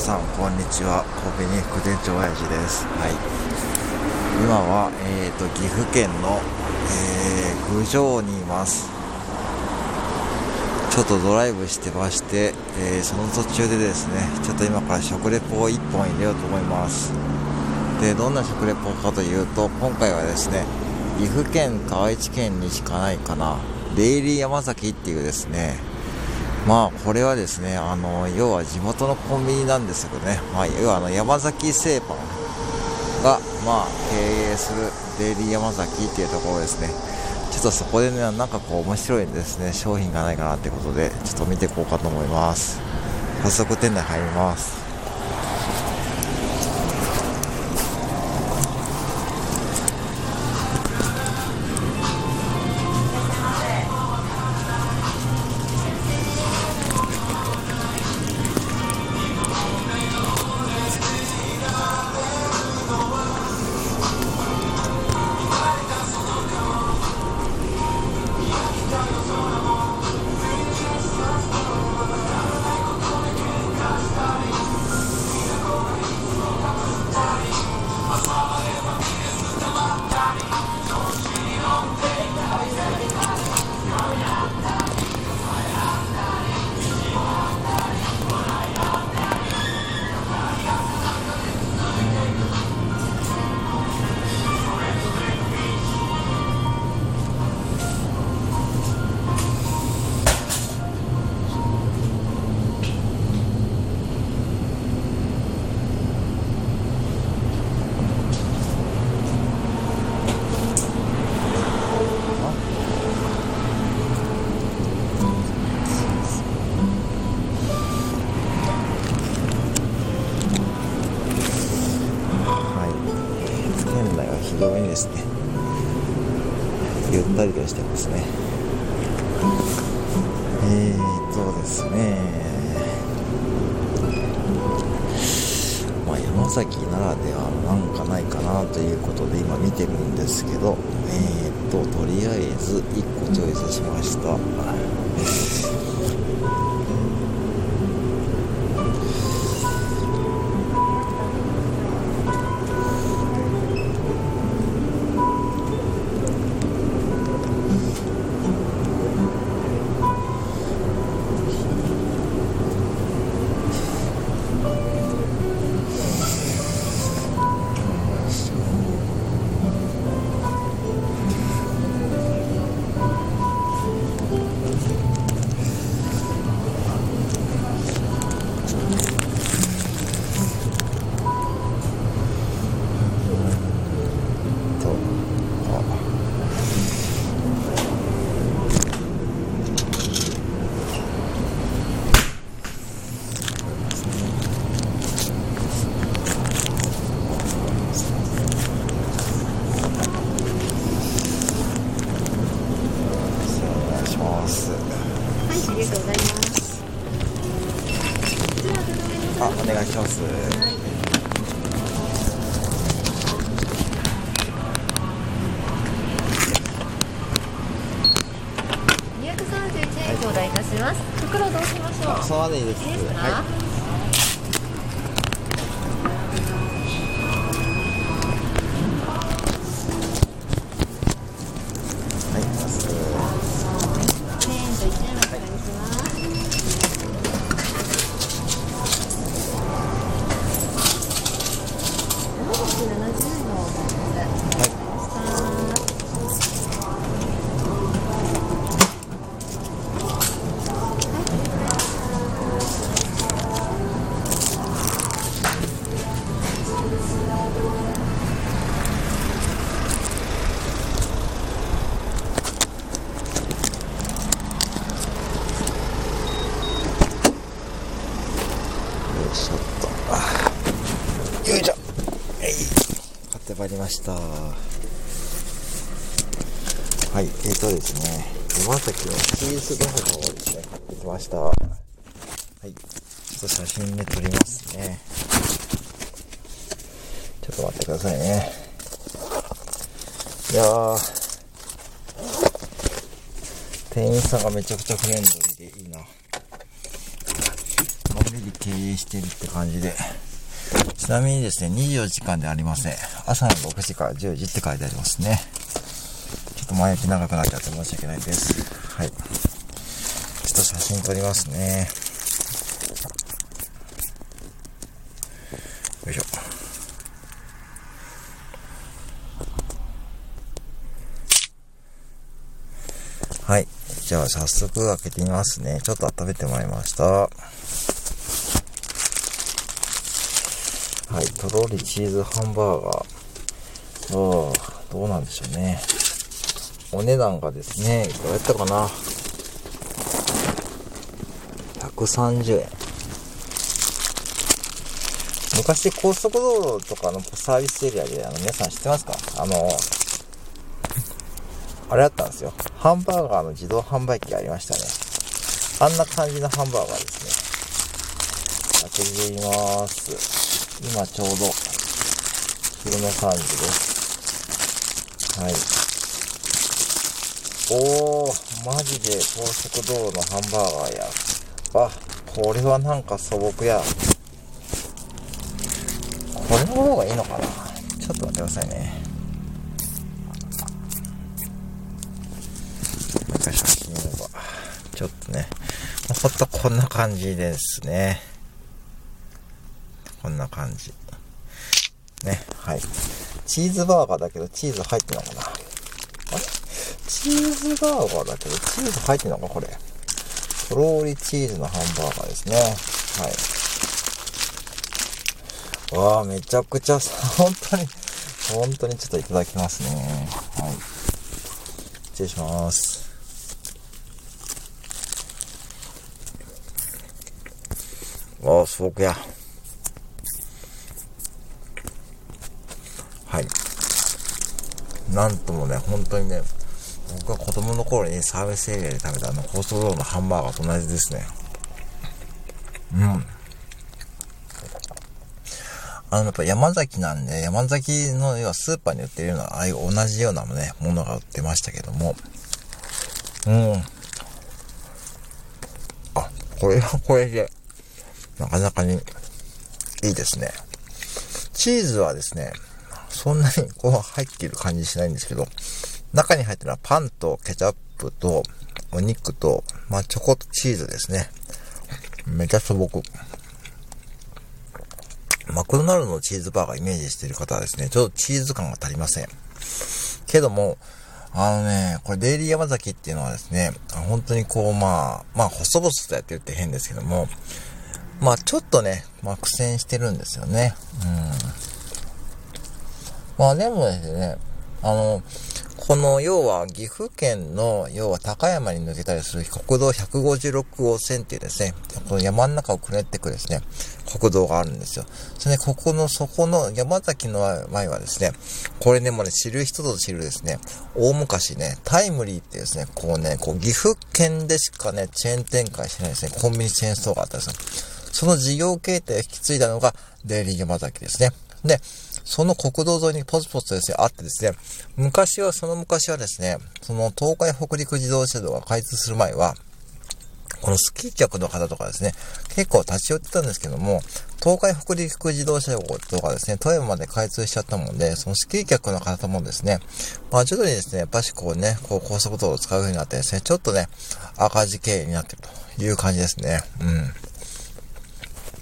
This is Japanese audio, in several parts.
さんこんにちは。神戸に副店長親父です。はい。今はえーと岐阜県の、えー、郡上にいます。ちょっとドライブしてまして、えー、その途中でですねちょっと今から食レポを1本入れようと思います。でどんな食レポかというと今回はですね岐阜県か愛知県にしかないかな。デイリー山崎っていうですねまあこれはですねあの要は地元のコンビニなんですけどね、まあ、要はあの山崎製パンが、まあ、経営するデイリー山崎っていうところですね。ちょっとそこでねなんかこう面白いですね。商品がないかなってことでちょっと見ていこうかと思います。早速店内入ります。ですしてますね。えーとですね。まあ山崎ならではなんかないかなということで今見てるんですけどえーととりあえず1個チョイスしました。ます。袋どうしましょう？です。いいですか？はいした。はいえーとですね山崎のチーズドラゴンをですね買ってきました。はいちょっと写真で撮りますね。ちょっと待ってくださいね。いやー店員さんがめちゃくちゃフレンドリーでいいな。のんびり経営してるって感じで。ちなみにですね、24時間でありません。朝の6時から10時って書いてありますね。ちょっと前置き長くなっちゃって申し訳ないです。はい。ちょっと写真撮りますね。よいしょ。はい。じゃあ早速開けてみますね。ちょっと温めてもらいました。はい。とろりチーズハンバーガー。ああ、どうなんでしょうね。お値段がですね、いくらやったかな。130円。昔高速道路とかのサービスエリアで、あの、皆さん知ってますか？あの、あれあったんですよ。ハンバーガーの自動販売機ありましたね。あんな感じのハンバーガーですね。開けてみます。今ちょうど、昼の3時です。はい。おー、マジで高速道路のハンバーガーや。あ、これはなんか素朴や。これの方がいいのかなちょっと待ってくださいね。ちょっとね、ほんとこんな感じですね。こんな感じ。ね、はい。チーズバーガーだけどチーズ入ってんのかな？あれ？チーズバーガーだけどチーズ入ってんのかこれ？とろーりチーズのハンバーガーですね。はい。わあ、めちゃくちゃさ、本当に、本当にちょっといただきますね。はい。失礼します。ああ、そうかや。はい。なんともね、本当にね、僕は子供の頃にサービスエリアで食べたあの高速道路のハンバーガーと同じですね。うん。あの、やっぱ山崎なんで、山崎の要はスーパーに売ってるような、ああいう同じようなもね、ものが売ってましたけども、うん。あ、これは これで、なかなかにいいですね。チーズはですね、そんなにこう入ってる感じしないんですけど、中に入ってるのはパンとケチャップとお肉と、まあ、チョコとチーズですね。めちゃ素朴。マクドナルドのチーズバーガーイメージしている方はですね、ちょっとチーズ感が足りません。けども、あのね、これデイリー山崎っていうのはですね、本当にこうまあ、まあ細々とやってるって変ですけども、まあちょっとね、まあ苦戦してるんですよね。うん。まあでもですね、あの、この要は岐阜県の要は高山に抜けたりする国道156号線っていうですね、この山の中をくねってくですね、国道があるんですよ。それで、ここの、そこの山崎の前はですね、これね、もね、知る人ぞ知るですね、大昔ね、タイムリーってですね、こうね、こう岐阜県でしかね、チェーン展開してないですね、コンビニチェーンストアがあったんですよ。その事業形態を引き継いだのがデイリー山崎ですね。で、その国道沿いにポツポツとですね、あってですね、昔は、その昔はですね、その東海北陸自動車道が開通する前は、このスキー客の方とかですね、結構立ち寄ってたんですけども、東海北陸自動車道とかですね、富山まで開通しちゃったもんで、そのスキー客の方もですね、まあ徐々にですね、やっぱしこうね、こう高速道路を使うようになってですね、ちょっとね、赤字経営になってるという感じですね。うん。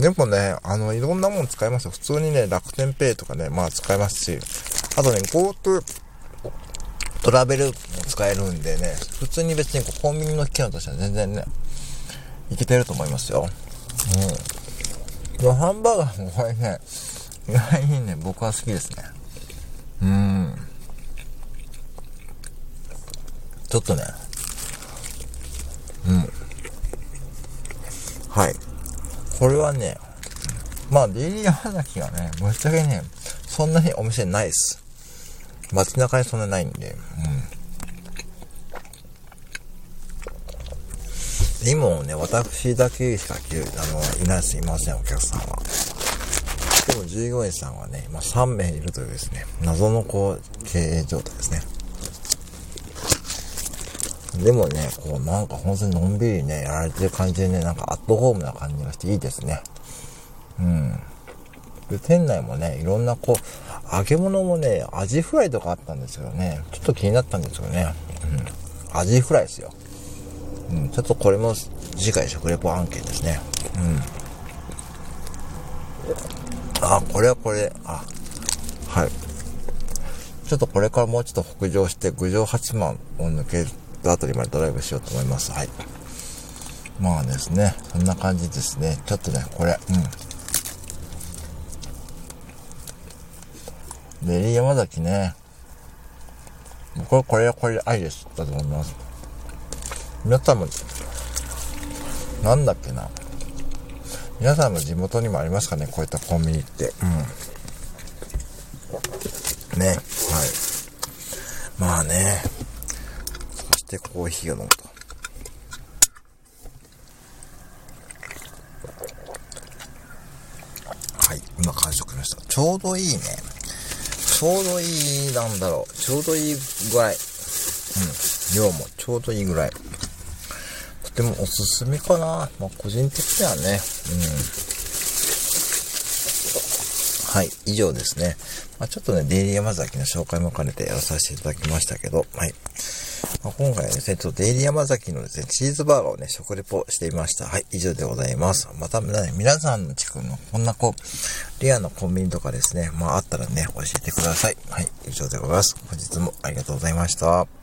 でもね、あの、いろんなもの使えますよ。普通にね、楽天ペイとかね、まあ使えますし、あとね、GoTo トラベルも使えるんでね、普通に別にこうコンビニの機能としては全然ね、いけてると思いますよ。うん。でハンバーガーもこれね、意外にね、僕は好きですね。うん。ちょっとね、うん。はい。これはね、まあ、デイリー山崎がね、ぶっちゃけね、そんなにお店ないです。街中にそんなないんで、うん。今もね、私だけしか来る、あの、いないす。いません、お客さんは。でも従業員さんはね、今3名いるというですね、謎のこう、経営状態ですね。でもね、こうなんか本当にのんびりね、やられてる感じでね、なんかアットホームな感じがしていいですね。うんで、店内もね、いろんなこう、揚げ物もね、アジフライとかあったんですけどね、ちょっと気になったんですよね。うん。アジフライですよ。うん、ちょっとこれも次回食レポ案件ですね。うん。あ、これはこれ、あ、はい。ちょっとこれからもうちょっと北上して、郡上八幡を抜けたあたりまでドライブしようと思います。はい。まあですね、そんな感じですね。ちょっとね、これ、うん。ベリー山崎ね。僕はこれはこれでありです。だと思います。皆さんも、なんだっけな。皆さんの地元にもありますかねこういったコンビニって。うん。ね。はい。まあね。そしてコーヒーを飲むと。はい。今完食しました。ちょうどいいね。ちょうどいい、なんだろう。ちょうどいいぐらい。うん。量もちょうどいいぐらい。とてもおすすめかな。まあ、個人的にはね。うん。はい、以上ですね。まあ、ちょっとね、デイリー山崎の紹介も兼ねてやらさせていただきましたけど、はい。まあ、今回はですね、ちょっとデイリー山崎のですね、チーズバーガーをね、食レポしていました。はい、以上でございます。また、ね、皆さんの地区のこんなこう、レアなコンビニとかですね、まああったらね、教えてください。はい、以上でございます。本日もありがとうございました。